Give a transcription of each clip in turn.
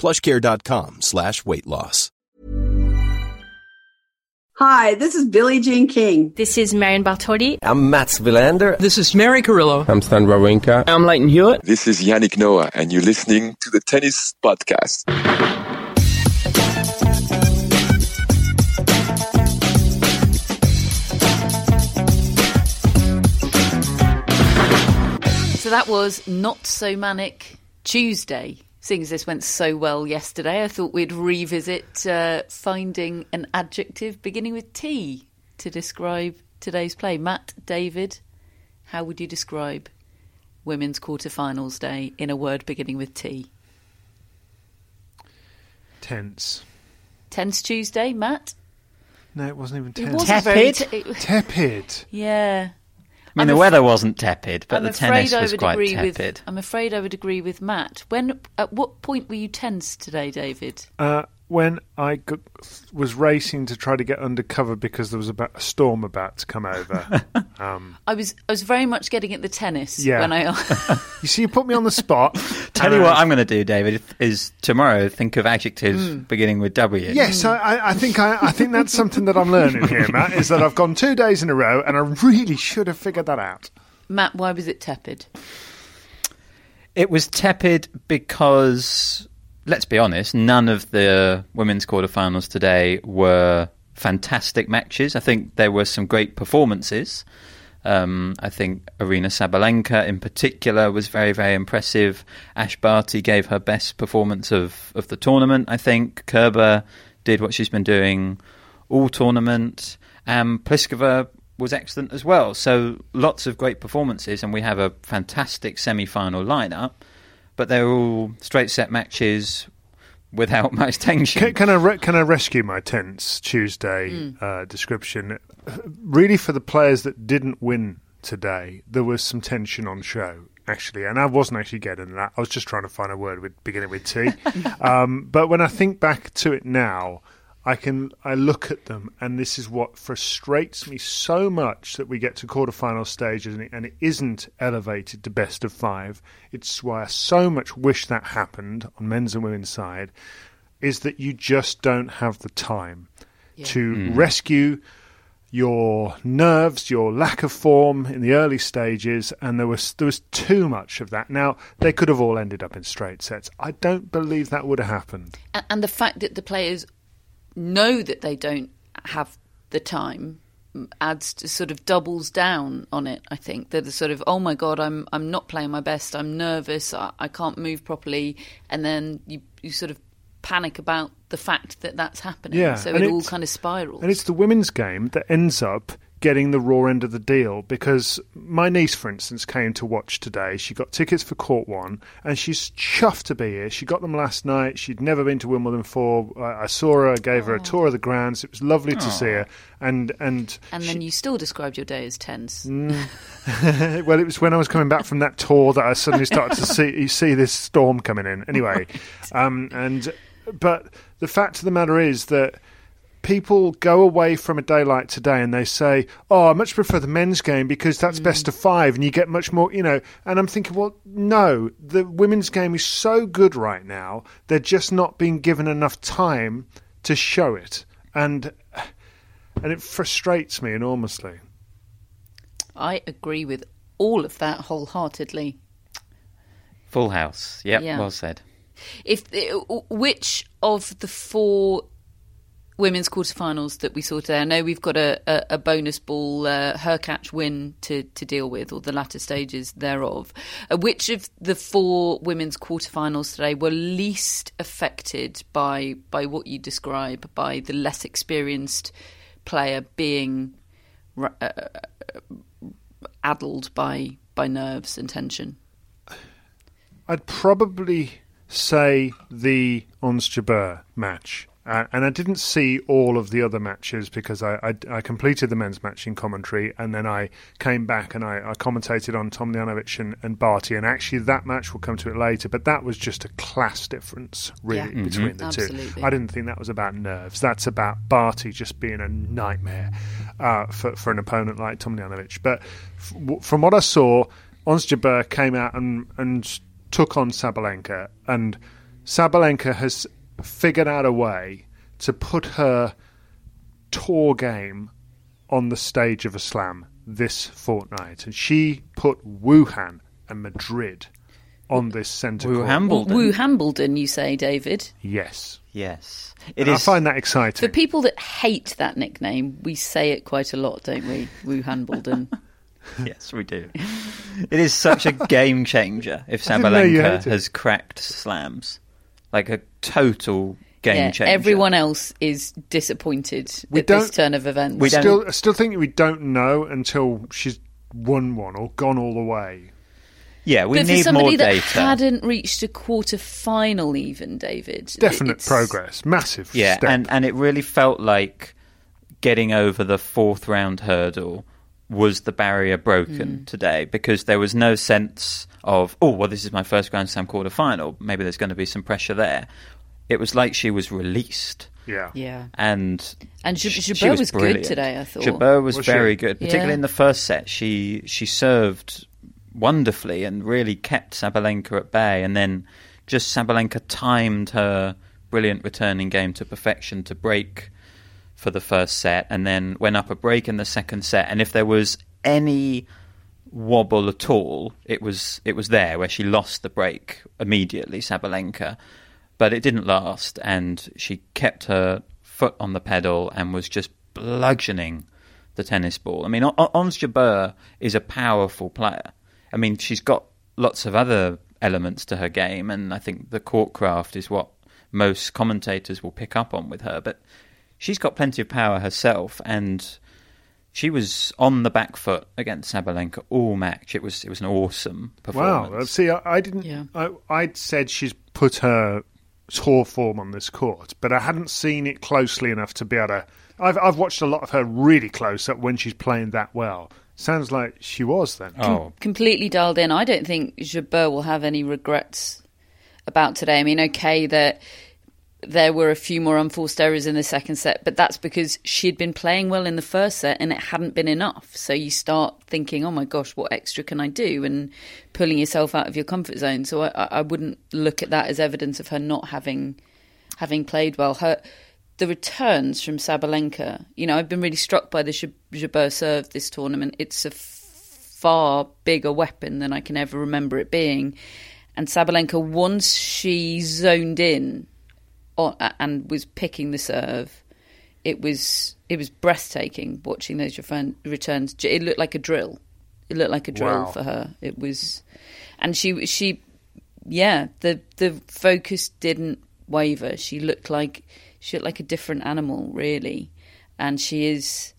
plushcare.com slash weight loss. Hi, this is Billie Jean King. This is Marion Bartoli. I'm Mats Wilander. This is Mary Carillo. I'm Stan Wawrinka. I'm Lleyton Hewitt. This is Yannick Noah, and you're listening to the Tennis Podcast. So that was Not So Manic Tuesday. Seeing as this went so well yesterday, I thought we'd revisit uh, finding an adjective beginning with T to describe today's play. Matt, David, how would you describe women's quarterfinals day in a word beginning with T? Tense. Tense Tuesday, Matt? No, it wasn't even It tense. wasn't very Tepid? te- Tepid. yeah. I mean, I'm the af- weather wasn't tepid, but I'm the afraid tennis I was would quite agree tepid. with. I'm afraid I would agree with Matt. When? At what point were you tense today, David? Uh, when I g- was racing to try to get undercover because there was about a storm about to come over. um, I was. I was very much getting at the tennis Yeah. when I. you see, you put me on the spot. Tell you what I- I'm going to do, David, is tomorrow think of adjectives Hmm. beginning with W. Yes, I, I- I think I, I think that's something that I'm learning here, Matt. Is that I've gone two days in a row, and I really should have figured that out. Matt, why was it tepid? It was tepid because, let's be honest, none of the women's quarterfinals today were fantastic matches. I think there were some great performances. Um, I think Aryna Sabalenka in particular was very, very impressive. Ash Barty gave her best performance of, of the tournament, I think. Kerber did what she's been doing all tournament. And Pliskova was excellent as well. So lots of great performances, and we have a fantastic semi-final lineup. But they're all straight set matches without much tension. Can, can I re- can I rescue my tense Tuesday uh, description? Really, for the players that didn't win today, there was some tension on show actually, and I wasn't actually getting that. I was just trying to find a word with beginning with T. um, but when I think back to it now, I can I look at them, and this is what frustrates me so much that we get to quarterfinal stages and it, and it isn't elevated to best of five. It's why I so much wish that happened on men's and women's side. Is that you just don't have the time to mm. rescue your nerves, your lack of form in the early stages, and there was there was too much of that. Now they could have all ended up in straight sets. I don't believe that would have happened. And, and the fact that the players know that they don't have the time adds to sort of doubles down on it. I think that the sort of oh my god, I'm I'm not playing my best. I'm nervous. I, I can't move properly, and then you you sort of panic about the fact that that's happening. Yeah, so it all kind of spirals. And it's the women's game that ends up getting the raw end of the deal because my niece, for instance, came to watch today. She got tickets for Court One and she's chuffed to be here. She got them last night. She'd never been to Wimbledon before. I, I saw her, I gave her a tour of the grounds. It was lovely to see her. And and and then you still described your day as tense. well, it was when I was coming back from that tour that I suddenly started to see you see this storm coming in. Anyway, um, and but the fact of the matter is that people go away from a day like today and they say, "Oh, I much prefer the men's game because that's best of five and you get much more." You know, and I'm thinking, well, no, the women's game is so good right now; they're just not being given enough time to show it, and and it frustrates me enormously. I agree with all of that wholeheartedly. Full house. Yep, Yeah. well said. If uh, which of the four women's quarterfinals that we saw today? I know we've got a, a, a bonus ball uh, catch win to, to deal with, or the latter stages thereof. Uh, which of the four women's quarterfinals today were least affected by by what you describe, by the less experienced player being uh, addled by by nerves and tension? I'd probably say the Ons Jabeur match. Uh, and I didn't see all of the other matches because I, I, I, completed the men's match in commentary and then I came back and I, I commentated on Tomljanovic and, and Barty. And actually, that match, we'll come to it later, but that was just a class difference, really, yeah. mm-hmm. between the Absolutely. two. I didn't think that was about nerves. That's about Barty just being a nightmare uh, for, for an opponent like Tomljanovic. But f- from what I saw, Ons Jabeur came out and, and took on Sabalenka, and Sabalenka has figured out a way to put her tour game on the stage of a slam this fortnight, and she put Wuhan and Madrid on this centre Wu court. Hambledon. Wu you say, David? Yes. Yes. It is. I find that exciting. For people that hate that nickname, we say it quite a lot, don't we? Wu Hambledon. yes, we do. It is such a game changer if Sabalenka has cracked slams. Like a total game yeah, changer. Everyone else is disappointed We at this don't- turn of events. we don't- still, I still think we don't know until she's won one or gone all the way. Yeah, we but for need somebody more that data. hadn't reached a quarter final, even David, Definite it's- progress, massive. Yeah, step. and and it really felt like getting over the fourth round hurdle was the barrier broken mm. today because there was no sense of oh well this is my first Grand Slam quarter final maybe there's going to be some pressure there. It was like she was released. yeah, Yeah, And and J- she Jabeur was, brilliant. good today. I thought. Jabeur was, Was she? very good, particularly Yeah. in the first set. She she served wonderfully and really kept Sabalenka at bay, and then just Sabalenka timed her brilliant returning game to perfection to break for the first set, and then went up a break in the second set. And if there was any wobble at all, it was it was there where she lost the break immediately, Sabalenka, but it didn't last, and she kept her foot on the pedal and was just bludgeoning the tennis ball. I mean, Ons Jabeur is a powerful player. I mean, she's got lots of other elements to her game, and I think the court craft is what most commentators will pick up on with her. But she's got plenty of power herself, and she was on the back foot against Sabalenka all match. It was it was an awesome performance. Wow. See, I, I didn't. Yeah. I, I'd said she's put her tour form on this court, but I hadn't seen it closely enough to be able to. I've I've watched a lot of her really close up when she's playing that well. Sounds like she was then. Oh, completely dialed in. I don't think Jabeur will have any regrets about today. I mean, okay, that there were a few more unforced errors in the second set, but that's because she'd been playing well in the first set and it hadn't been enough. So you start thinking, oh my gosh, what extra can I do? And pulling yourself out of your comfort zone. So I, I wouldn't look at that as evidence of her not having having played well. Her the returns from Sabalenka, you know, I've been really struck by the Jab- Jabeur serve this tournament. It's a far bigger weapon than I can ever remember it being. And Sabalenka, once she zoned in and was picking the serve, it was it was breathtaking watching those returns. It looked like a drill. It looked like a drill Wow. for her. It was, and she she, yeah, the the focus didn't waver. She looked like she looked like a different animal, really, and she is.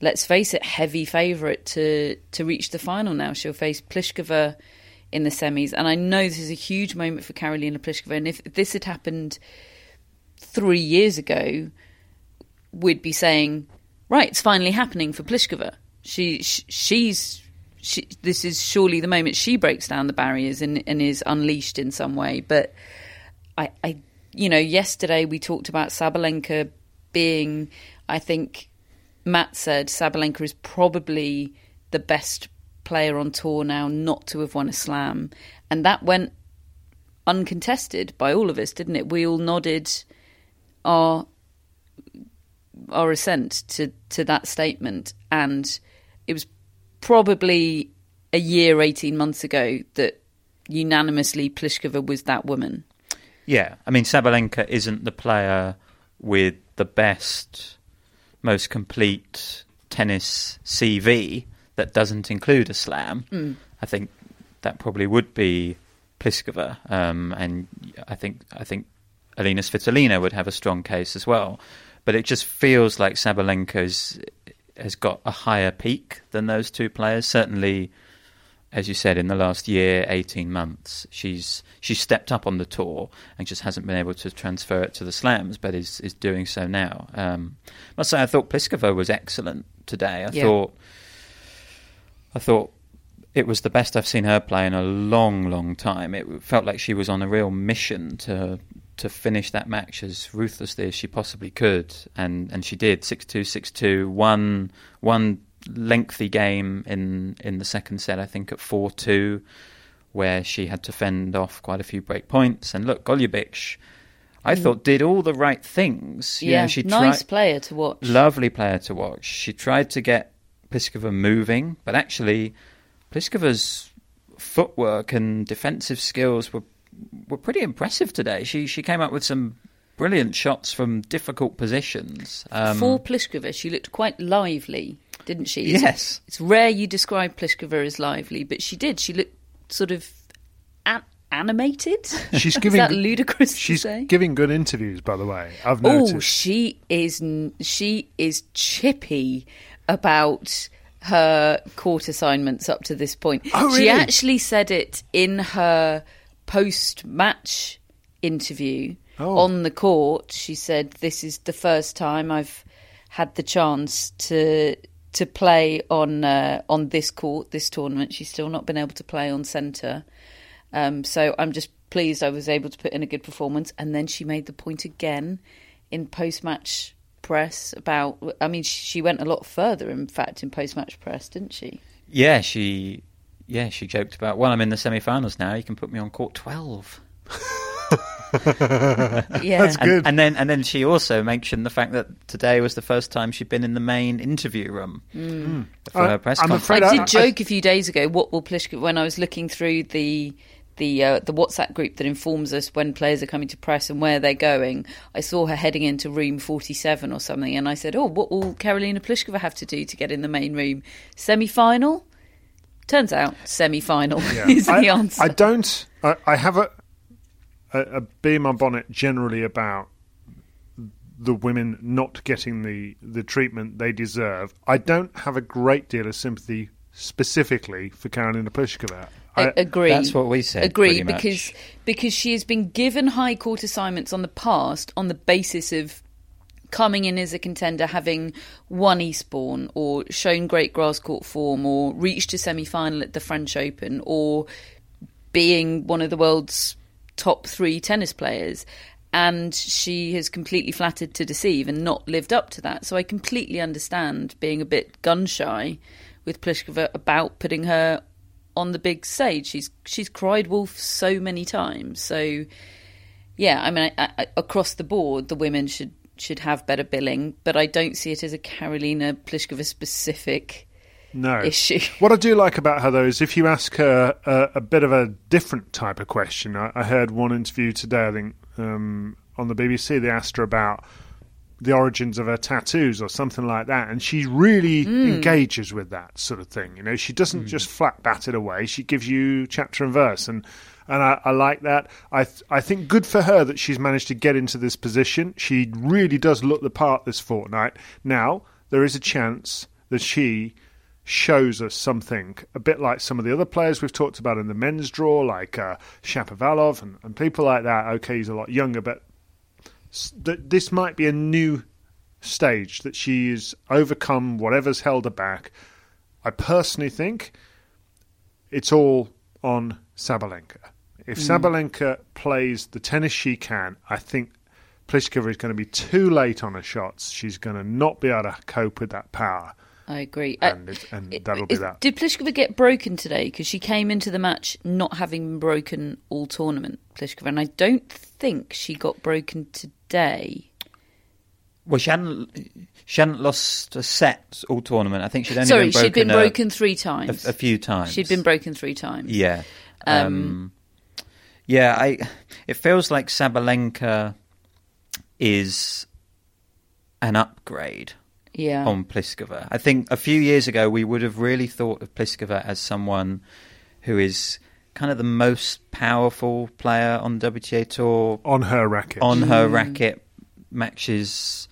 Let's face it, heavy favourite to to reach the final now. She'll face Pliskova in the semis, and I know this is a huge moment for Karolina Pliskova. And if this had happened three years ago, we'd be saying, right, it's finally happening for Pliskova. She, sh she's, she, this is surely the moment she breaks down the barriers and, and is unleashed in some way. But I, I, you know, yesterday we talked about Sabalenka being, I think Matt said Sabalenka is probably the best player on tour now not to have won a slam. And that went uncontested by all of us, didn't it? We all nodded our our assent to, to that statement. And it was probably a year, 18 months ago that unanimously Pliskova was that woman. Yeah, I mean Sabalenka isn't the player with the best, most complete tennis CV that doesn't include a slam, Hmm. I think that probably would be Pliskova, um, and I think I think Alina Svitolina would have a strong case as well. But it just feels like Sabalenka's has got a higher peak than those two players. Certainly, as you said, in the last year, eighteen months, she's she's stepped up on the tour and just hasn't been able to transfer it to the slams, but is is doing so now. Um, I must say, I thought Pliskova was excellent today. I Yeah. thought I thought it was the best I've seen her play in a long, long time. It felt like she was on a real mission to to finish that match as ruthlessly as she possibly could, and, and she did. 6-2, 6-2, one one lengthy game in in the second set, I think at four two, where she had to fend off quite a few break points. And look, Golubic, I thought did all the right things. You Mm. yeah, know, she nice tried, player to watch. Lovely player to watch. She tried to get Pliskova moving, but actually, Pliskova's footwork and defensive skills were were pretty impressive today. She she came up with some brilliant shots from difficult positions. Um, For Pliskova, she looked quite lively, didn't she? It's- Yes. It's rare you describe Pliskova as lively, but she did. She looked sort of an- animated. She's Is giving that ludicrous She's to say? giving good interviews, by the way. I've noticed. Oh, she is she is chippy about her court assignments up to this point. Oh, really? She actually said it in her post-match interview Oh. on the court. She said, "This is the first time I've had the chance to." To play on uh, on this court, this tournament, she's still not been able to play on centre. Um, so I'm just pleased I was able to put in a good performance. And then she made the point again in post match press about. I mean, she went a lot further, in fact, in post match press, didn't she? yeah, she yeah she joked about. Well, I'm in the semi-finals now. You can put me on court twelve. Yeah, That's And, good. and then and then she also mentioned the fact that today was the first time she'd been in the main interview room for I- her press I'm conference. afraid I I- did joke a few days ago. What will Pliskova when I was looking through the the uh, the WhatsApp group that informs us when players are coming to press and where they're going. I saw her heading into room 47 or something, and I said, "Oh, what will Karolina Pliskova have to do to get in the main room? Semi final." Turns out, semi final Yeah. is the I, answer. I don't. I, I have a, a a bee in my bonnet generally about the women not getting the the treatment they deserve. I don't have a great deal of sympathy specifically for Karolina Pliskova. I, agree. That's what we said, Agree pretty much. because because she has been given high court assignments on the past on the basis of coming in as a contender, having won Eastbourne or shown great grass court form or reached a semi final at the French Open or being one of the world's top three tennis players. And she has completely flattered to deceive and not lived up to that. So I completely understand being a bit gun shy with Pliskova about putting her on the big stage. She's she's cried wolf so many times. So yeah, I mean, I, I, across the board, the women should should have better billing, but I don't see it as a Karolina Pliskova specific no issue. What I do like about her, though, is if you ask her a, a bit of a different type of question. I, I heard one interview today, I think, um, on the BBC. They asked her about the origins of her tattoos or something like that, and she really engages with that sort of thing. You know, she doesn't just flat bat it away. She gives you chapter and verse, and and I, I like that. I th- I think good for her that she's managed to get into this position. She really does look the part this fortnight. Now there is a chance that she shows us something a bit like some of the other players we've talked about in the men's draw, like uh, Shapovalov and, and people like that. Okay, he's a lot younger, but s- th- this might be a new stage that she has overcome whatever's held her back. I personally think it's all on Sabalenka. If hmm. Sabalenka plays the tennis she can, I think Pliskova is going to be too late on her shots. She's going to not be able to cope with that power. I agree. And Uh, it- and it- that'll be that. Did Pliskova get broken today? Because she came into the match not having been broken all tournament, Pliskova, and I don't think she got broken today. Well, she hadn't she hadn't lost a set all tournament. I think she'd only Sorry, been broken she'd been a- broken three times. a few times. She'd been broken three times. Yeah. Um, yeah, I. It feels like Sabalenka is an upgrade Yeah. on Pliskova. I think a few years ago we would have really thought of Pliskova as someone who is kind of the most powerful player on the WTA tour on her racket. on her racket matches.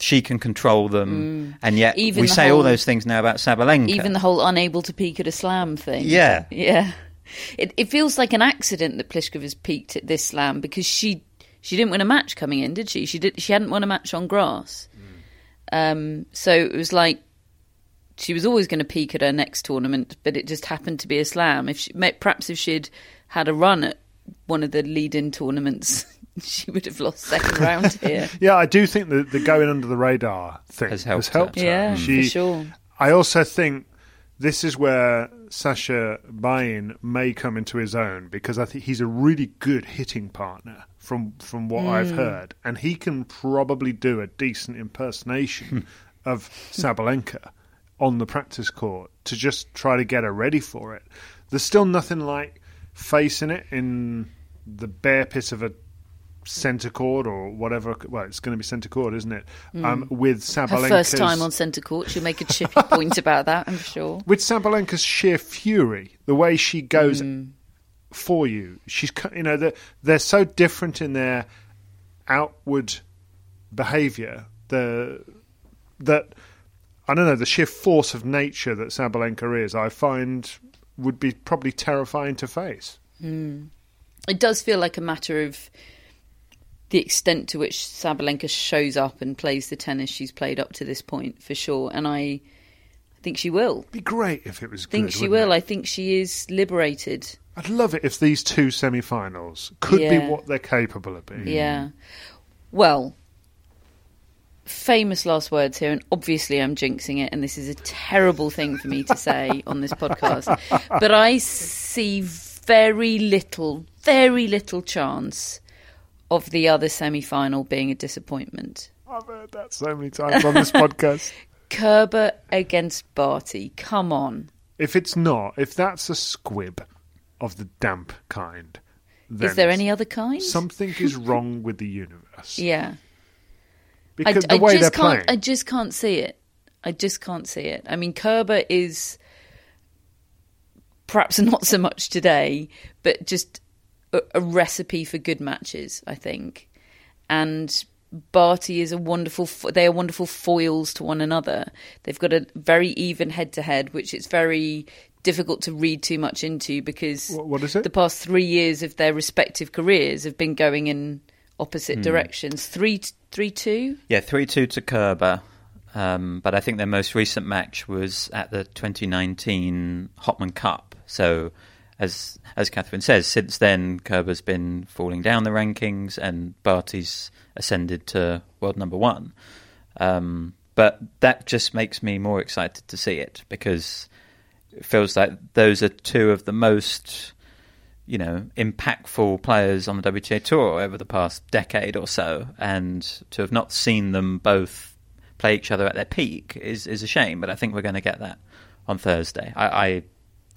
She can control them, and yet Mm. Even we the say all those things now about Sabalenka. Even the whole unable to peak at a slam thing. Yeah. Yeah. It, it feels like an accident that Pliskova's peaked at this slam because she she didn't win a match coming in, did she? She did. She hadn't won a match on grass. Um, so it was like she was always going to peak at her next tournament, but it just happened to be a slam. If she, perhaps if she'd had a run at one of the lead-in tournaments, she would have lost second round here. Yeah, I do think that the going under the radar thing Has has helped helped, her. her. Yeah, She- for sure. I also think this is where Sascha Bajin may come into his own because I think he's a really good hitting partner from from what I've Hmm. heard, and he can probably do a decent Hmm. impersonation of Sabalenka on the practice court to just try to get her ready for it. There's still nothing like facing it in the bear pit of a centre court or whatever. Well, it's going to be centre court, isn't it? Mm. Um, with. Her first time on centre court, she'll make a chippy point about that, I'm sure. with Sabalenka's sheer fury, the way she goes mm. for you, she's you know they're, they're so different in their outward behaviour. The that I don't know the sheer force of nature that Sabalenka is. I find would be probably terrifying to face. Mm. It does feel like a matter of the extent to which Sabalenka shows up and plays the tennis she's played up to this point, for sure. And I think she will. It'd be great if it was. I think good, she will. it? I think she is liberated. I'd love it if these two semi-finals could be what they're capable of being. Yeah. Well, famous last words here, and obviously I'm jinxing it, and this is a terrible thing for me to say on this podcast. But I see very little, very little chance of the other semi final being a disappointment. I've heard that so many times on this podcast. Kerber against Barty. Come on. If it's not, if that's a squib of the damp kind, then Is there any other kind? something is wrong with the universe. Yeah. Because I the way just they're can't. playing, I just can't see it. I just can't see it. I mean, Kerber is perhaps not so much today, but just a, a recipe for good matches. I think, and Barty is a wonderful. fo- They are wonderful foils to one another. They've got a very even head to head, which it's very difficult to read too much into because Wh- what is it? the past three years of their respective careers have been going in opposite Hmm. directions. Three, three, two. Yeah, 3 2 to Kerber. Um, but I think their most recent match was at the 2019 Hopman Cup. So, as as Catherine says, since then Kerber's been falling down the rankings and Barty's ascended to world number one. Um, but that just makes me more excited to see it because it feels like those are two of the most you know, impactful players on the WTA Tour over the past decade or so, and to have not seen them both play each other at their peak is is a shame. But I think we're going to get that on Thursday. I, I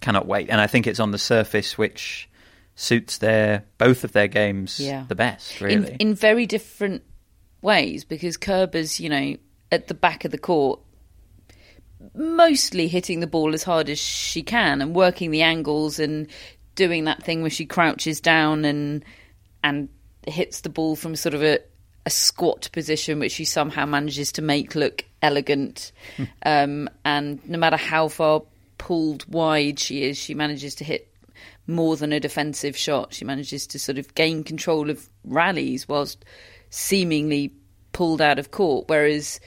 cannot wait, and I think it's on the surface which suits their both of their games Yeah. the best. Really, in, in very different ways because Kerber's, you know, at the back of the court, mostly hitting the ball as hard as she can and working the angles and doing that thing where she crouches down and and hits the ball from sort of a, a squat position, which she somehow manages to make look elegant. um, and no matter how far pulled wide she is, she manages to hit more than a defensive shot. She manages to sort of gain control of rallies whilst seemingly pulled out of court. Whereas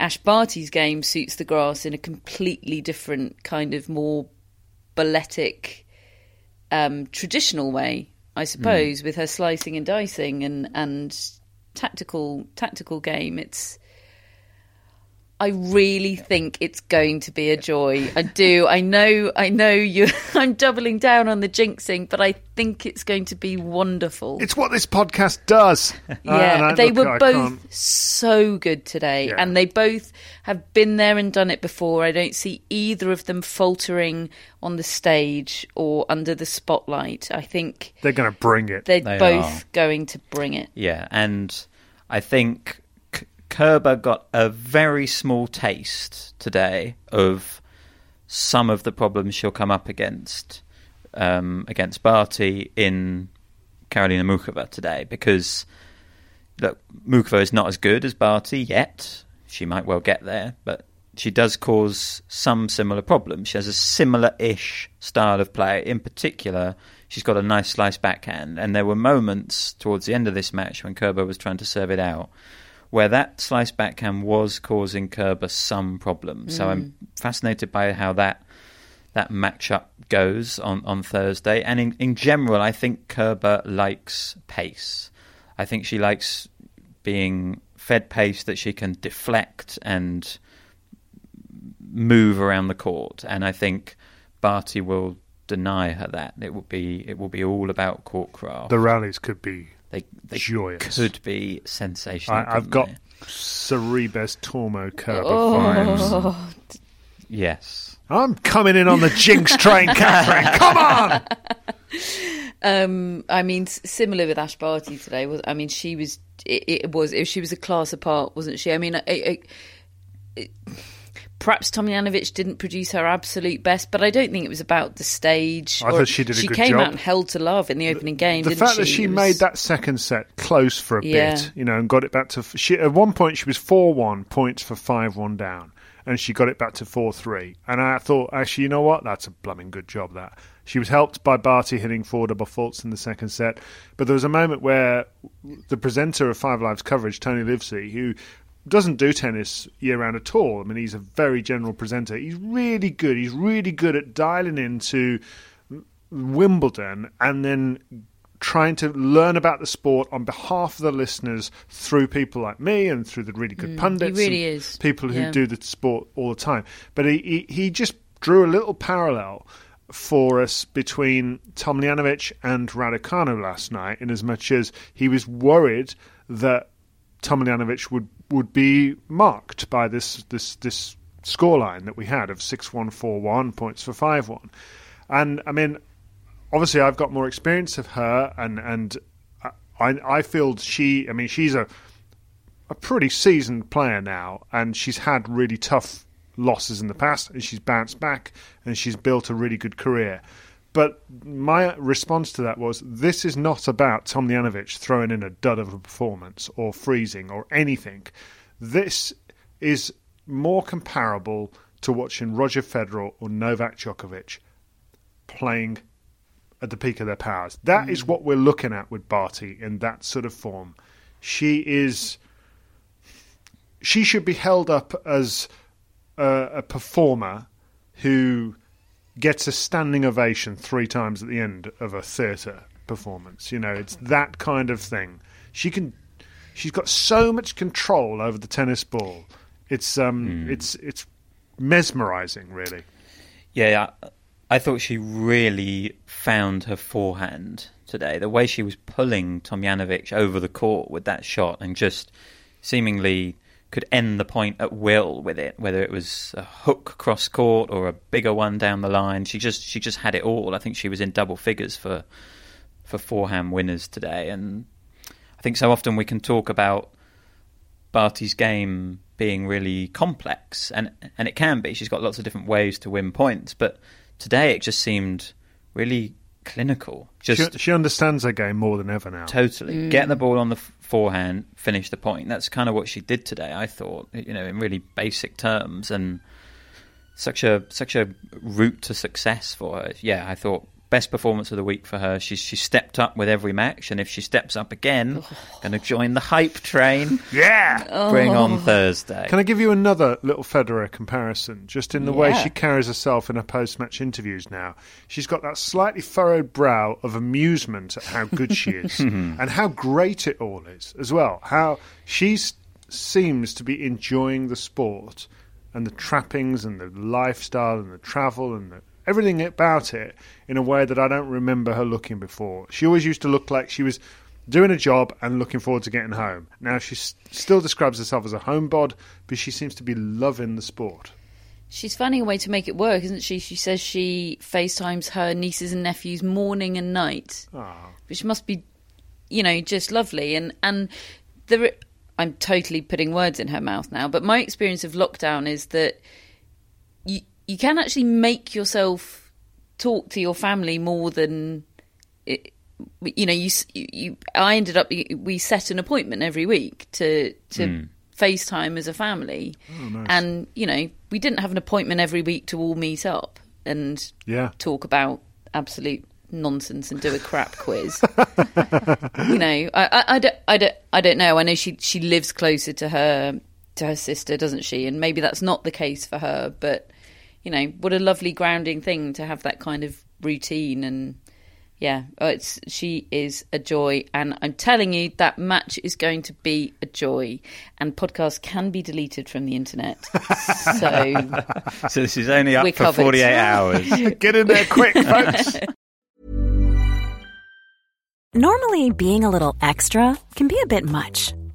Ash Barty's game suits the grass in a completely different kind of more balletic, um, traditional way, I suppose, with her slicing and dicing and and tactical tactical game. It's I really think it's going to be a joy. I do. I know. I know you. I'm doubling down on the jinxing, but I think it's going to be wonderful. it's what this podcast does. Uh, and yeah, I- they look, were I both can't- so good today, Yeah. and they both have been there and done it before. I don't see either of them faltering on the stage or under the spotlight. I think They're going to bring it. they're They both are. going to bring it. yeah, and I think Kerber got a very small taste today of some of the problems she'll come up against um, against Barty in Karolina Muchova today because look, Muchova is not as good as Barty yet. She might well get there, but she does cause some similar problems. She has a similar-ish style of play. In particular, she's got a nice slice backhand, and there were moments towards the end of this match when Kerber was trying to serve it out where that slice backhand was causing Kerber some problems. Mm. So I'm fascinated by how that that matchup goes on, on Thursday. And in, in general, I think Kerber likes pace. I think she likes being fed pace that she can deflect and move around the court. And I think Barty will deny her that. It will be it will be all about court craft. The rallies could be they, they joyous. could be sensational. I, have got Cerebus Cerebes Tormo Kerber Oh. vibes. Yes. I'm coming in on the jinx train, Catherine. Come on. Um, I mean, similar with Ash Barty today. Was I mean, she was. It, it was. She was a class apart, wasn't she? I mean, I, I, it, perhaps Tomljanovic didn't produce her absolute best, but I don't think it was about the stage. I thought she did a good came job. out and held to love in the opening game. the fact she? that she was- made that second set close for a Yeah. bit, you know, and got it back to she at one point she was four one points for five one down, and she got it back to four three. And I thought, actually, you know what? That's a blooming good job. That she was helped by Barty hitting four double faults in the second set, but there was a moment where the presenter of Five Live's coverage, Tony Livesey, who doesn't do tennis year round at all. I mean, he's a very general presenter. He's really good. He's really good at dialing into Wimbledon and then trying to learn about the sport on behalf of the listeners through people like me and through the really good pundits. Mm, really and is. People who Yeah. do the sport all the time. But he, he, he just drew a little parallel for us between Tomljanovic and Raducanu last night, in as much as he was worried that Tomljanovic would, would be marked by this this this scoreline that we had of six one four one points for five one, and I mean, obviously I've got more experience of her, and and I I feel she I mean she's a a pretty seasoned player now, and she's had really tough losses in the past, and she's bounced back, and she's built a really good career. But my response to that was this is not about Tom Tomljanovic throwing in a dud of a performance or freezing or anything. This is more comparable to watching Roger Federer or Novak Djokovic playing at the peak of their powers. That is mm. what we're looking at with Barty in that sort of form. She is. She should be held up as a, a performer who gets a standing ovation three times at the end of a theatre performance. You know, it's that kind of thing. She can. She's got so much control over the tennis ball. It's um, it's it's mesmerizing, really. Yeah, I, I thought she really found her forehand today. The way she was pulling Tomljanovic over the court with that shot and just seemingly could end the point at will with it, whether it was a hook cross court or a bigger one down the line. She just she just had it all. I think she was in double figures for for forehand winners today, and I think so often we can talk about Barty's game being really complex, and and it can be. She's got lots of different ways to win points, but today it just seemed really clinical. Just She, she understands her game more than ever now. totally mm. get the ball on the forehand, finish the point. That's kind of what she did today. I thought, you know, in really basic terms, and such a such a route to success for her. Yeah, I thought best performance of the week for her. She's she stepped up with every match, and if she steps up again, oh. going to join the hype train. Yeah. Bring on oh. Thursday. Can I give you another little Federer comparison? Just in the way she carries herself in her post-match interviews now, she's got that slightly furrowed brow of amusement at how good she is hmm. and how great it all is as well. How she seems to be enjoying the sport and the trappings and the lifestyle and the travel and the, everything about it in a way that I don't remember her looking before. She always used to look like she was doing a job and looking forward to getting home. Now she still describes herself as a homebod, but she seems to be loving the sport. She's finding a way to make it work, isn't she? She says she FaceTimes her nieces and nephews morning and night, Ah. which must be, you know, just lovely. And and there, I'm totally putting words in her mouth now, but my experience of lockdown is that you you can actually make yourself talk to your family more than it, you know. You, you I ended up we set an appointment every week to to. Mm. FaceTime as a family, oh, nice. and you know we didn't have an appointment every week to all meet up and yeah. talk about absolute nonsense and do a crap quiz. you know, I, I, I, don't, I don't, I don't know. I know she she lives closer to her to her sister, doesn't she? And maybe that's not the case for her, but you know, what a lovely grounding thing to have that kind of routine and. Yeah, oh, it's she is a joy, and I'm telling you that match is going to be a joy. And podcasts can be deleted from the internet, so so this is only up for covered. 48 hours. Get in there quick, folks. Normally, being a little extra can be a bit much,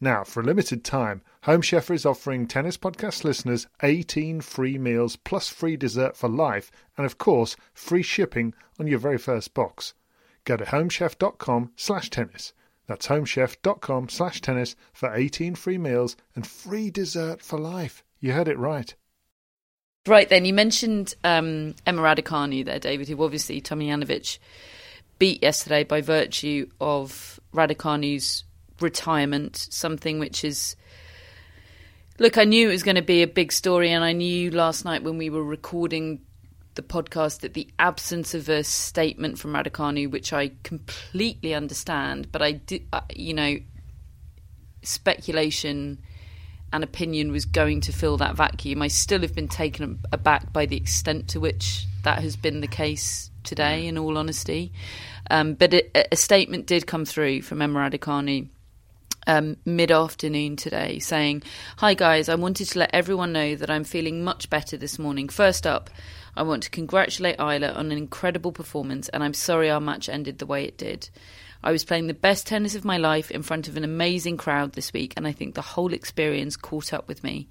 Now, for a limited time, Home Chef is offering Tennis Podcast listeners 18 free meals plus free dessert for life, and of course, free shipping on your very first box. Go to homechef.com slash tennis. That's homechef.com slash tennis for 18 free meals and free dessert for life. You heard it right. Right then, you mentioned um, Emma Raducanu there, David, who obviously Tomljanovic beat yesterday by virtue of Raducanu's retirement, something which is. Look, I knew it was going to be a big story, and I knew last night when we were recording the podcast that the absence of a statement from Raducanu, which I completely understand, but I did, you know, speculation and opinion was going to fill that vacuum. I still have been taken aback by the extent to which that has been the case today, in all honesty. Um, but a, a, statement did come through from Emma Raducanu um, mid afternoon today saying, Hi guys, I wanted to let everyone know that I'm feeling much better this morning. First up, I want to congratulate Ajla on an incredible performance, and I'm sorry our match ended the way it did. I was playing the best tennis of my life in front of an amazing crowd this week, and I think the whole experience caught up with me.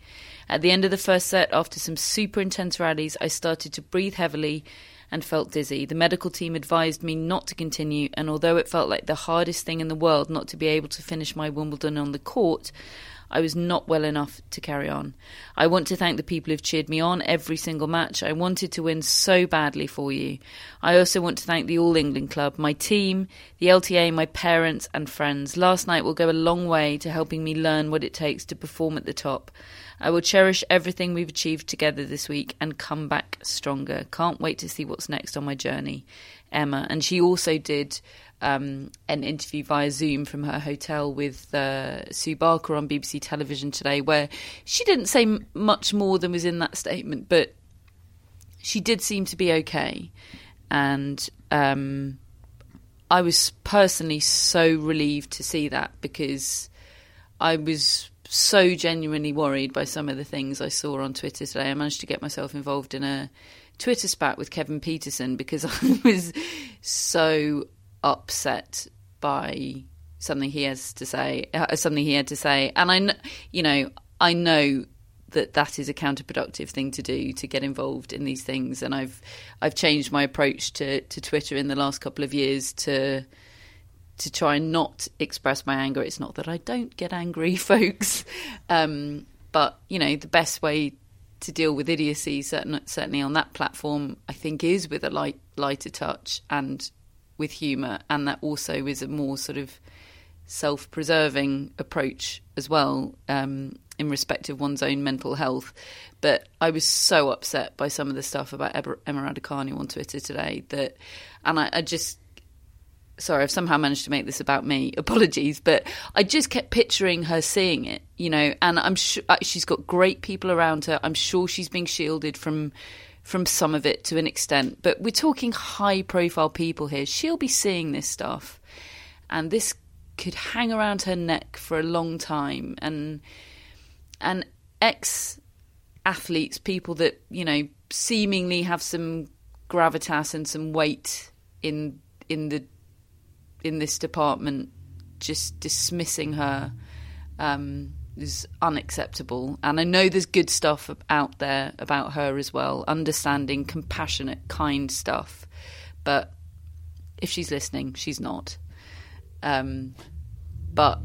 At the end of the first set, after some super intense rallies, I started to breathe heavily and felt dizzy. The medical team advised me not to continue, and although it felt like the hardest thing in the world not to be able to finish my Wimbledon on the court, I was not well enough to carry on. I want to thank the people who've cheered me on every single match. I wanted to win so badly for you. I also want to thank the All England Club, my team, the LTA, my parents, and friends. Last night will go a long way to helping me learn what it takes to perform at the top. I will cherish everything we've achieved together this week and come back stronger. Can't wait to see what's next on my journey, Emma. And she also did um, an interview via Zoom from her hotel with uh, Sue Barker on BBC television today, where she didn't say m- much more than was in that statement, but she did seem to be okay. And um, I was personally so relieved to see that because I was so genuinely worried by some of the things I saw on Twitter today. I managed to get myself involved in a Twitter spat with Kevin Pietersen because I was so upset by something he has to say, uh, something he had to say, and I, kn- you know, I know that that is a counterproductive thing to do to get involved in these things, and I've I've changed my approach to to Twitter in the last couple of years to to try and not express my anger. It's not that I don't get angry, folks, um, but you know the best way to deal with idiocy, certain, certainly on that platform, I think is with a light lighter touch and with humour, and that also is a more sort of self-preserving approach as well um, in respect of one's own mental health. But I was so upset by some of the stuff about Emma Raducanu on Twitter today that, and I, I just sorry, I've somehow managed to make this about me. Apologies, but I just kept picturing her seeing it, you know, and I'm sure uh, she's got great people around her. I'm sure she's being shielded from from some of it to an extent, but we're talking high profile people here. She'll be seeing this stuff, and this could hang around her neck for a long time, and and ex athletes, people that you know seemingly have some gravitas and some weight in in the in this department just dismissing her um, is unacceptable. And I know there's good stuff out there about her as well, understanding, compassionate, kind stuff. But if she's listening, she's not. Um, but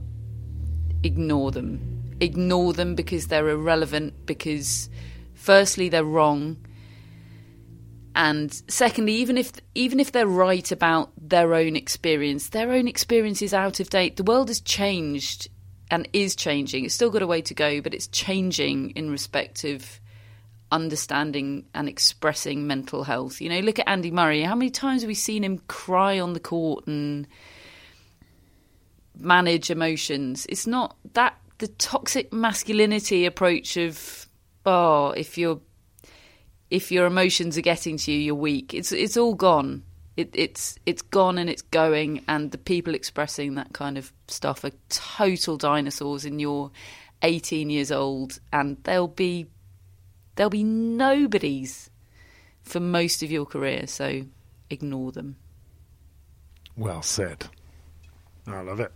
ignore them. Ignore them because they're irrelevant, because firstly, they're wrong and secondly even if even if they're right about their own experience their own experience is out of date the world has changed and is changing it's still got a way to go but it's changing in respect of understanding and expressing mental health you know look at Andy Murray how many times have we seen him cry on the court and manage emotions it's not that the toxic masculinity approach of oh if you're if your emotions are getting to you, you're weak. It's it's all gone. It, it's it's gone and it's going, and the people expressing that kind of stuff are total dinosaurs. And you're 18 years old, and they'll be they'll be nobodies for most of your career. So ignore them. Well said. I love it.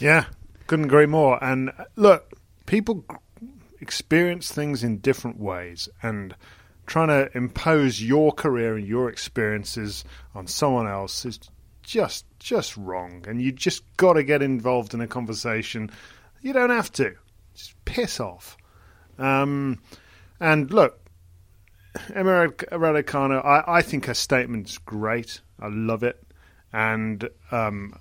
Yeah, couldn't agree more. And uh, look, people experience things in different ways, and trying to impose your career and your experiences on someone else is just just wrong. And you just got to get involved in a conversation. You don't have to. Just piss off. Um, and look Emma Raducanu, I, I think her statement's great. I love it, and um,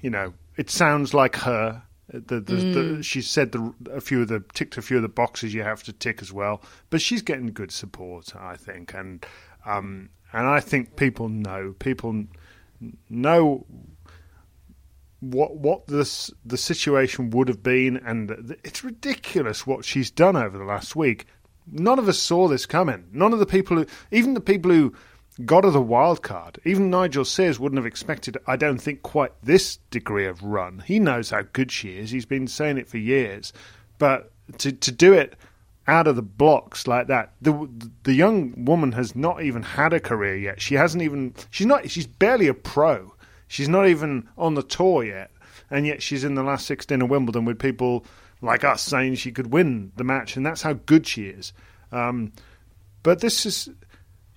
you know, it sounds like her. The, the, mm. the, she said the, a few of the ticked a few of the boxes you have to tick as well, but she's getting good support, I think, and um, and I think people know people know what what this the situation would have been, and it's ridiculous what she's done over the last week. None of us saw this coming. None of the people who, even the people who God of the wild card. Even Nigel Sears wouldn't have expected, I don't think, quite this degree of run. He knows how good she is. He's been saying it for years. But to, to do it out of the blocks like that, the the young woman has not even had a career yet. She hasn't even. She's not. She's barely a pro. She's not even on the tour yet, and yet she's in the last sixteen of Wimbledon with people like us saying she could win the match, and that's how good she is. Um, but this is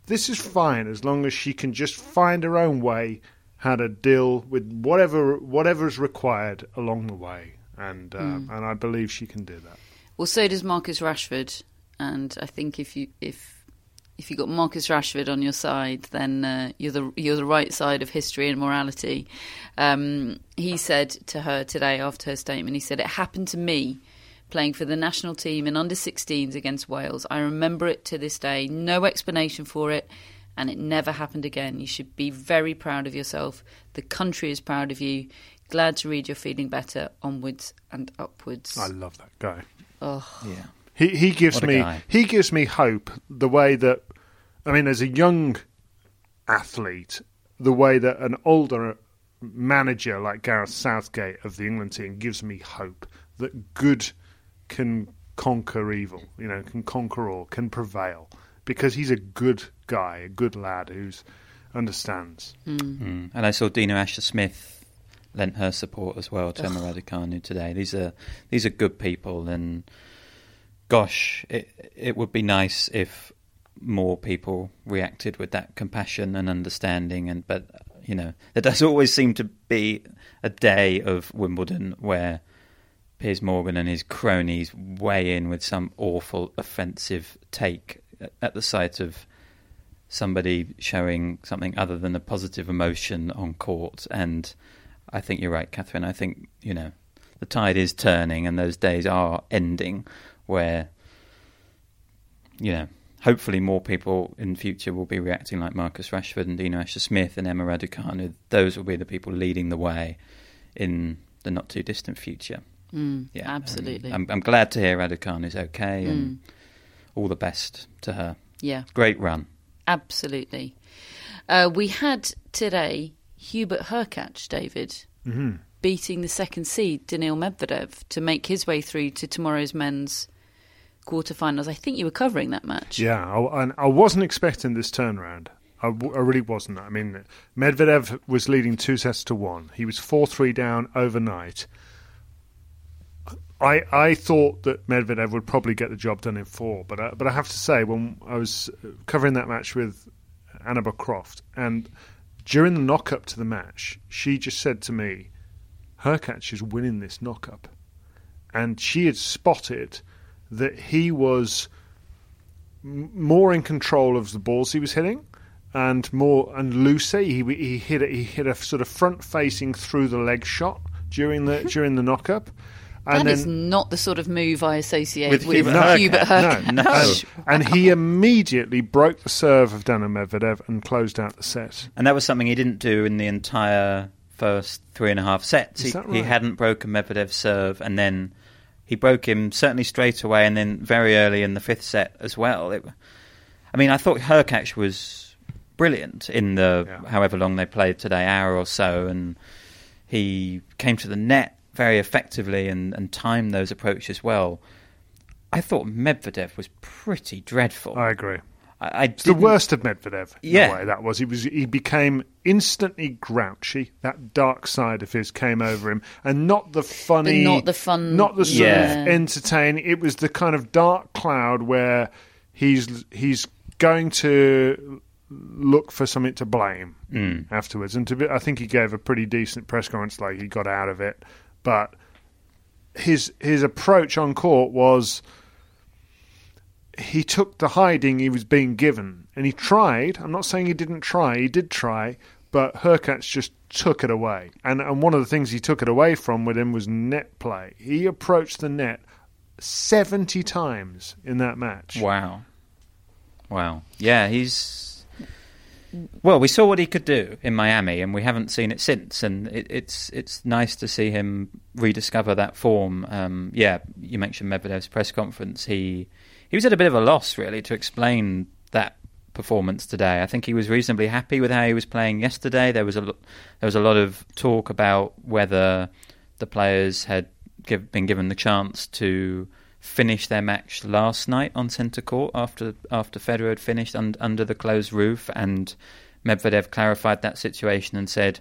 this is fine as long as she can just find her own way how to deal with whatever whatever is required along the way, and uh, mm. and I believe she can do that. Well, so does Marcus Rashford, and I think if you if if you got Marcus Rashford on your side, then uh, you're the you're the right side of history and morality. Um, he said to her today after her statement, he said, "It happened to me." Playing for the national team in under 16s against Wales. I remember it to this day, no explanation for it, and it never happened again. You should be very proud of yourself. The country is proud of you. Glad to read you're feeling better onwards and upwards. I love that guy. Oh. Yeah. He he gives me guy. he gives me hope the way that I mean as a young athlete the way that an older manager like Gareth Southgate of the England team gives me hope that good can conquer evil. You know, can conquer all, can prevail because he's a good guy, a good lad who's understands. Mm. And I saw Dina Asher Smith lent her support as well to Emma Raducanu today. These are these are good people, and gosh, it it would be nice if more people reacted with that compassion and understanding. And but you know, there does always seem to be a day of Wimbledon where Piers Morgan and his cronies weigh in with some awful offensive take at the sight of somebody showing something other than a positive emotion on court. And I think you're right, Catherine. I think, you know, the tide is turning and those days are ending where, you know, hopefully more people in future will be reacting like Marcus Rashford and Dina Asher Smith and Emma Raducanu. Those will be the people leading the way in the not too distant future. Mm, yeah, absolutely. I'm, I'm, glad to hear Raducanu is okay and mm. all the best to her. Yeah. Great run. Absolutely. Uh, we had today Hubert Hurkacz, David, mm-hmm. beating the second seed, Daniil Medvedev, to make his way through to tomorrow's men's quarterfinals. I think you were covering that match. Yeah, I, I wasn't expecting this turnaround. I, I, really wasn't. I mean, Medvedev was leading two sets to one. He was 4 3 down overnight. I, I thought that Medvedev would probably get the job done in four, but I, but I have to say when I was uh, covering that match with Annabel Croft, and during the knock up to the match, she just said to me, "Hurkacz is winning this knock up," and she had spotted that he was m- more in control of the balls he was hitting and more and looser. He he hit a, he hit a sort of front facing through the leg shot during the mm-hmm. during the knock up and that then, is not the sort of move I associate with, with Hubert, no, Hubert Hurkacz. No, no. And, and, he immediately broke the serve of Daniil Medvedev and closed out the set. And that was something he didn't do in the entire first three and a half sets. He, right? he, hadn't broken Medvedev's serve, and then he broke him certainly straight away, and then very early in the fifth set as well. It, I mean, I thought Hurkacz was brilliant in the yeah. however long they played today, hour or so, and he came to the net very effectively and, and timed those approaches well. I thought Medvedev was pretty dreadful. I agree. I, I the worst of Medvedev. Yeah, way, that was. He was. He became instantly grouchy. That dark side of his came over him, and not the funny, but not the fun, not the sort yeah. of entertaining. It was the kind of dark cloud where he's he's going to look for something to blame mm. afterwards. And to be, I think he gave a pretty decent press conference. Like he got out of it but his his approach on court was he took the hiding he was being given and he tried. I'm not saying he didn't try, he did try, but Hurkacz just took it away. And and one of the things he took it away from with him was net play. He approached the net 70 times in that match. Wow. Wow. Yeah, he's well, we saw what he could do in Miami, and we haven't seen it since. And it, it's it's nice to see him rediscover that form. Um, yeah, you mentioned Medvedev's press conference. He he was at a bit of a loss, really, to explain that performance today. I think he was reasonably happy with how he was playing yesterday. There was a there was a lot of talk about whether the players had give, been given the chance to finish their match last night on centre court after after Federer had finished un, under the closed roof, and Medvedev clarified that situation and said,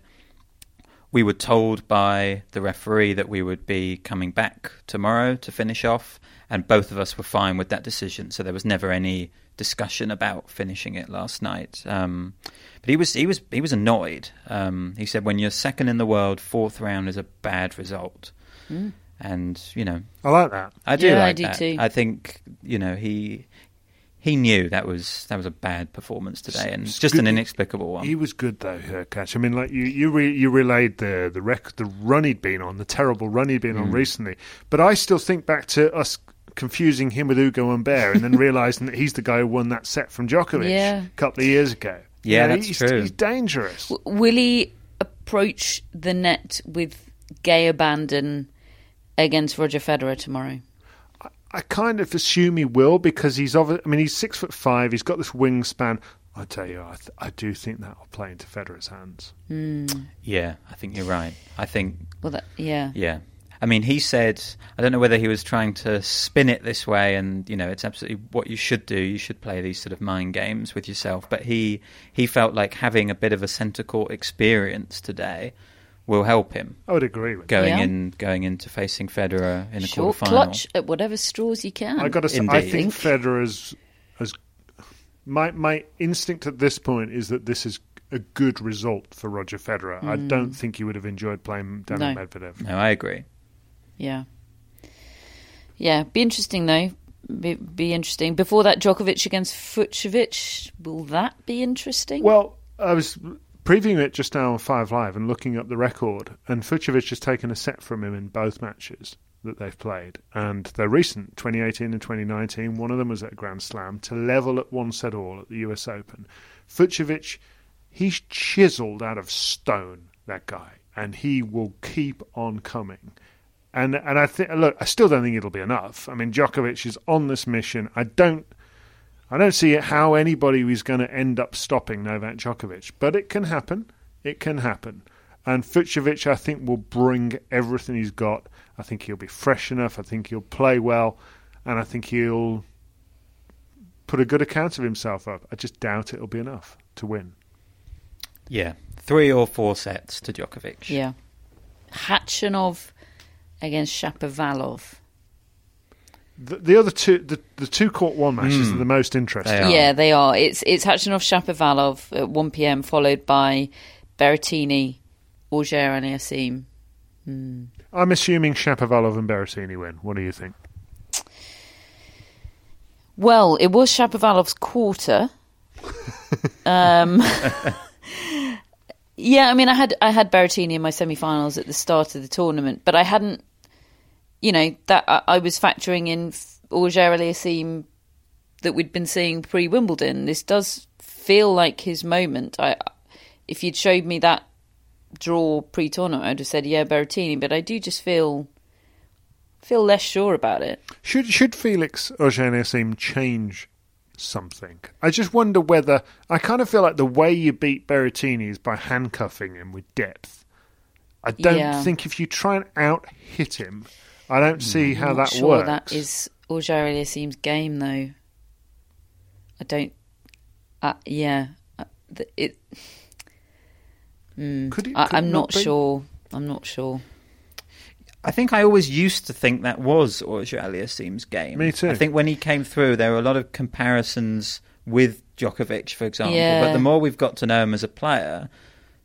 "We were told by the referee that we would be coming back tomorrow to finish off, and both of us were fine with that decision. So there was never any discussion about finishing it last night." Um, but he was he was he was annoyed. Um, he said, "When you're second in the world, fourth round is a bad result." Mm and you know, I like that. I do yeah, like I do that. too. I think you know he he knew that was that was a bad performance today, and it's just good. an inexplicable one. He was good though, Hurkacz. I mean, like you you re, you relayed the the rec- the run he'd been on, the terrible run he'd been mm. on recently. But I still think back to us confusing him with Ugo Humbert, and then realizing that he's the guy who won that set from Djokovic yeah. a couple of years ago. Yeah, you know, that's he's, true. He's dangerous. W- will he approach the net with gay abandon? Against Roger Federer tomorrow? I kind of assume he will because he's of. I mean, he's six foot five. He's got this wingspan. I tell you, I, th- I do think that will play into Federer's hands. Mm. Yeah, I think you're right. I think. Well, that, yeah, yeah. I mean, he said, I don't know whether he was trying to spin it this way, and you know, it's absolutely what you should do. You should play these sort of mind games with yourself. But he he felt like having a bit of a centre court experience today will help him I would agree with going Yeah. in going into facing Federer in a Short quarterfinal. clutch at whatever straws you can. I got to say, I think Federer's as my my instinct at this point is that this is a good result for Roger Federer. I hmm. don't think he would have enjoyed playing Daniil No. Medvedev. No, I agree. Yeah. Yeah, be interesting though. Be, be interesting. Before that, Djokovic against Fucsovic. Will that be interesting? Well, I was previewing it just now on Five Live and looking up the record, and Fucsovic has taken a set from him in both matches that they've played, and they're recent, 2018 and 2019. One of them was at a Grand Slam to level at one set all at the U.S. Open. Fucsovic, he's chiselled out of stone. That guy, and he will keep on coming. And and I think look, I still don't think it'll be enough. I mean, Djokovic is on this mission. I don't I don't see how anybody is going to end up stopping Novak Djokovic, but it can happen. It can happen. And Fucsovic, I think, will bring everything he's got. I think he'll be fresh enough. I think he'll play well, and I think he'll put a good account of himself up. I just doubt it'll be enough to win. Yeah, three or four sets to Djokovic. yeah. Khachanov against Shapovalov. The, the other two, the, the two court one matches are the most interesting. They. Yeah, they are. It's it's Khachanov Shapovalov at 1 p.m. followed by Berrettini, Auger Aliassime. I'm assuming Shapovalov and Berrettini win. What do you think? Well, it was Shapovalov's quarter. um, yeah, I mean, I had I had Berrettini in my semi-finals at the start of the tournament, but I hadn't, you know, that I, I was factoring in Auger Aliassime that we'd been seeing pre Wimbledon. This does feel like his moment. I, if you'd showed me that draw pre tournament, I'd have said yeah, Berrettini, but I do just feel feel less sure about it. Should should Felix Auger-Aliassime change something? I just wonder whether I kind of feel like the way you beat Berrettini is by handcuffing him with depth. I don't Yeah. think if you try and out hit him, I don't see how I'm that not sure works. that is Auger Aliassime's game, though. I don't. Uh, yeah, uh, the, it. Mm, Could it- I, could it I'm not not sure. I'm not sure. I think I always used to think that was Auger Aliassime's game. Me too. I think when he came through, there were a lot of comparisons with Djokovic, for example. Yeah. But the more we've got to know him as a player,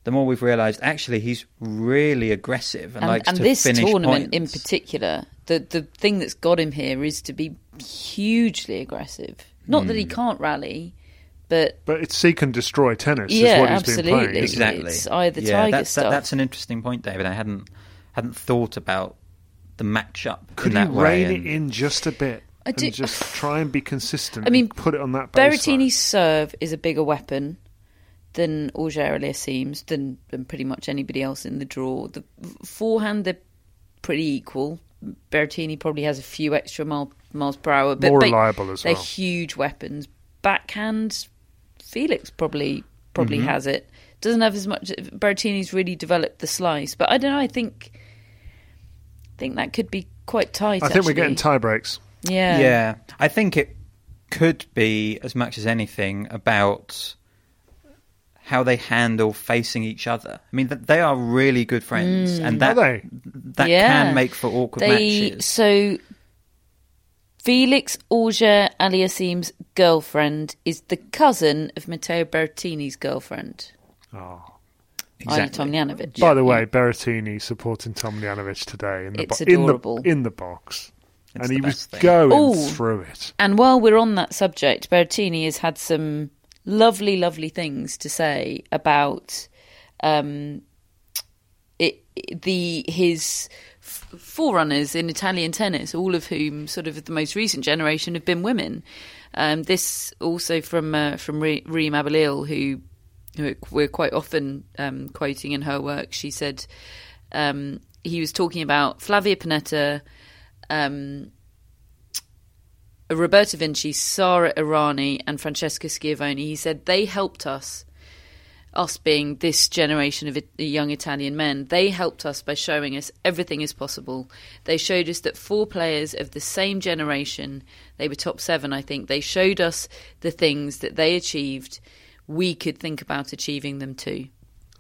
the more we've realised actually he's really aggressive and, And, likes and to this finish tournament in particular, the the thing that's got him here is to be hugely aggressive. Not that he Hmm. can't rally, but But it's seek and destroy tennis is Yeah, what he's been absolutely. playing. isn't it? exactly. It's either yeah, Tiger that's, that- stuff. that's an interesting point, David. I hadn't hadn't thought about the matchup Could in you that way. rein and- it in just a bit? I do- and just try and be consistent. I mean, and put it on that baseline. Berrettini's serve is a bigger weapon than Auger Aliassime's, than, than pretty much anybody else in the draw. The forehand, they're pretty equal. Berrettini probably has a few extra mile, miles per hour, but More but reliable as well. they're huge weapons. Backhand, Felix probably probably Mm-hmm. has it. Doesn't have as much. Berrettini's really developed the slice, but I don't know. I think, I think that could be quite tight. I think we're getting tie breaks. Yeah, Yeah, I think it could be as much as anything about how they handle facing each other. I mean, they are really good friends, and that they? that Mm. Yeah. can make for awkward they matches. so Felix Auger Aliassime's girlfriend is the cousin of Matteo Berrettini's girlfriend, Oh. Ajla Tomljanovic. By the way, Berrettini supporting Tomljanovic today in the It's bo- in adorable. the in the box, It's and the he was thing. going Ooh. through it. And while we're on that subject, Berrettini has had some lovely, lovely things to say about um, it, the his forerunners in Italian tennis, all of whom, sort of the most recent generation, have been women. Um, this also from uh, from Re- Reem Abulleil, who, who we're quite often um, quoting in her work. She said um, he was talking about Flavia Pennetta. Roberta Vinci, Sara Errani, and Francesca Schiavone. He said they helped us us being this generation of young Italian men, they helped us by showing us everything is possible. They showed us that four players of the same generation, they were top seven, I think, they showed us the things that they achieved. We could think about achieving them too.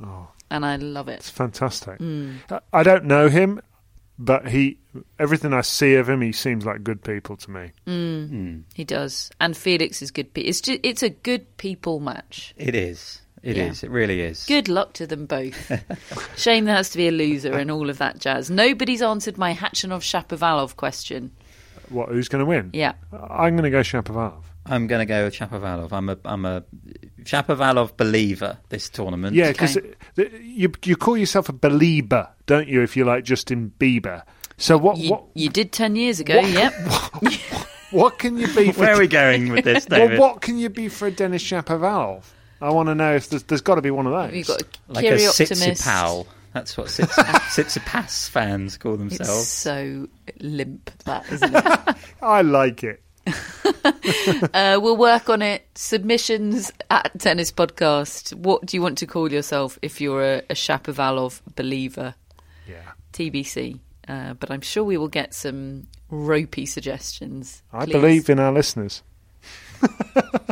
Oh. And I love it. It's fantastic. Mm. I don't know him, but he everything I see of him, he seems like good people to me. Mm. He does. And Felix is good. Pe- it's, ju- it's a good people match. It is. It is. Yeah. It really is. Good luck to them both. Shame there has to be a loser and all of that jazz. Nobody's answered my Khachanov Shapovalov question. What? Who's going to win? Yeah. I'm going to go Shapovalov. I'm going to go with Shapovalov. I'm a I'm a Shapovalov believer this tournament. Yeah, because you you call yourself a belieber, don't you? If you like Justin Bieber. So what You, what you did 10 years ago, What? yep. what can you be for? Where are we going with this, well, what can you be for a Dennis Shapovalov? I want to know if there's, there's got to be one of those. You've got a like a Kiri Optimist. Sitsipal. That's what Sits- Tsitsipas fans call It's themselves. so limp, that, isn't it? I like it. uh, we'll work on it. Submissions at Tennis Podcast. What do you want to call yourself if you're a, a Shapovalov believer? Yeah. TBC. Uh, but I'm sure we will get some ropey suggestions. I Please. believe in our listeners.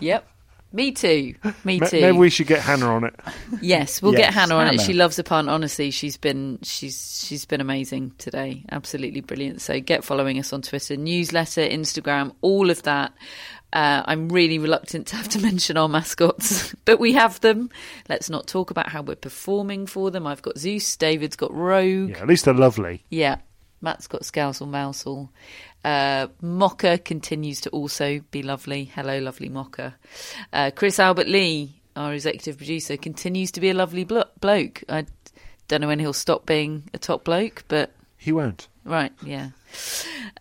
Yep. Me too. Me too. Maybe we should get Hannah on it. Yes, we'll Yes, get Hannah on it. She loves a pun. Honestly, she's been she's she's been amazing today. Absolutely brilliant. So get following us on Twitter, newsletter, Instagram, all of that. Uh, I'm really reluctant to have to mention our mascots, but we have them. Let's not talk about how we're performing for them. I've got Zeus, David's got Rogue. Yeah, at least they're lovely. Yeah, Matt's got Scousel Mousel. Uh, Mocha continues to also be lovely. Hello, lovely Mocker. Uh, Chris Albert Lee, our executive producer, continues to be a lovely blo- bloke. I don't know when he'll stop being a top bloke, but He won't. right, yeah.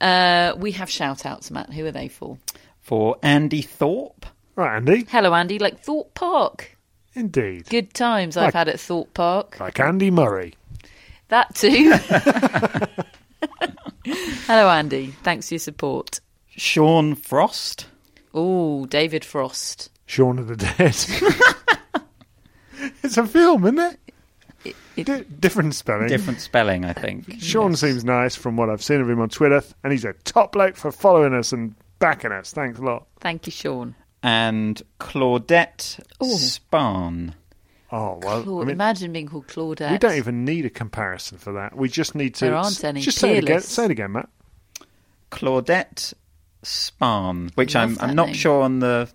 Uh, we have shout outs, Matt. Who are they for? For Andy Thorpe. Right, Andy. Hello, Andy. Like Thorpe Park. Indeed. Good times I've had at Thorpe Park. Like Andy Murray. That too. Hello, Andy. Thanks for your support. Sean Frost. Oh, David Frost. Shaun of the Dead. it's a film, isn't it? It- Di- different spelling. Different spelling, I think. Sean Yes. seems nice from what I've seen of him on Twitter, and he's a top bloke for following us and backing us. Thanks a lot. Thank you, Sean. And Claudette Ooh. Spahn. Oh well, Claude, I mean, imagine being called Claudette. we don't even need a comparison for that. We just need to. There aren't any. Just say it again. Peerless. Say it again, Matt. Claudette Spahn, which I'm I'm not name. sure on the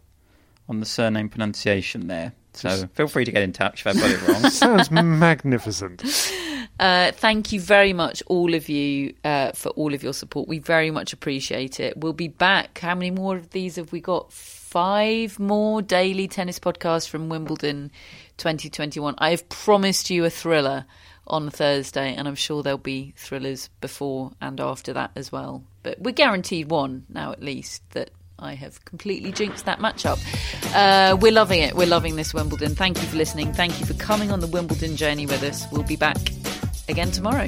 on the surname pronunciation there. So feel free to get in touch if I've got it wrong. Sounds magnificent. Uh, thank you very much, all of you, uh, for all of your support. We very much appreciate it. We'll be back. How many more of these have we got? Five more daily tennis podcasts from Wimbledon 2021. I have promised you a thriller on Thursday, and I'm sure there'll be thrillers before and after that as well. But we're guaranteed one now, at least, that I have completely jinxed that matchup. Uh, we're loving it. We're loving this Wimbledon. Thank you for listening. Thank you for coming on the Wimbledon journey with us. We'll be back again tomorrow.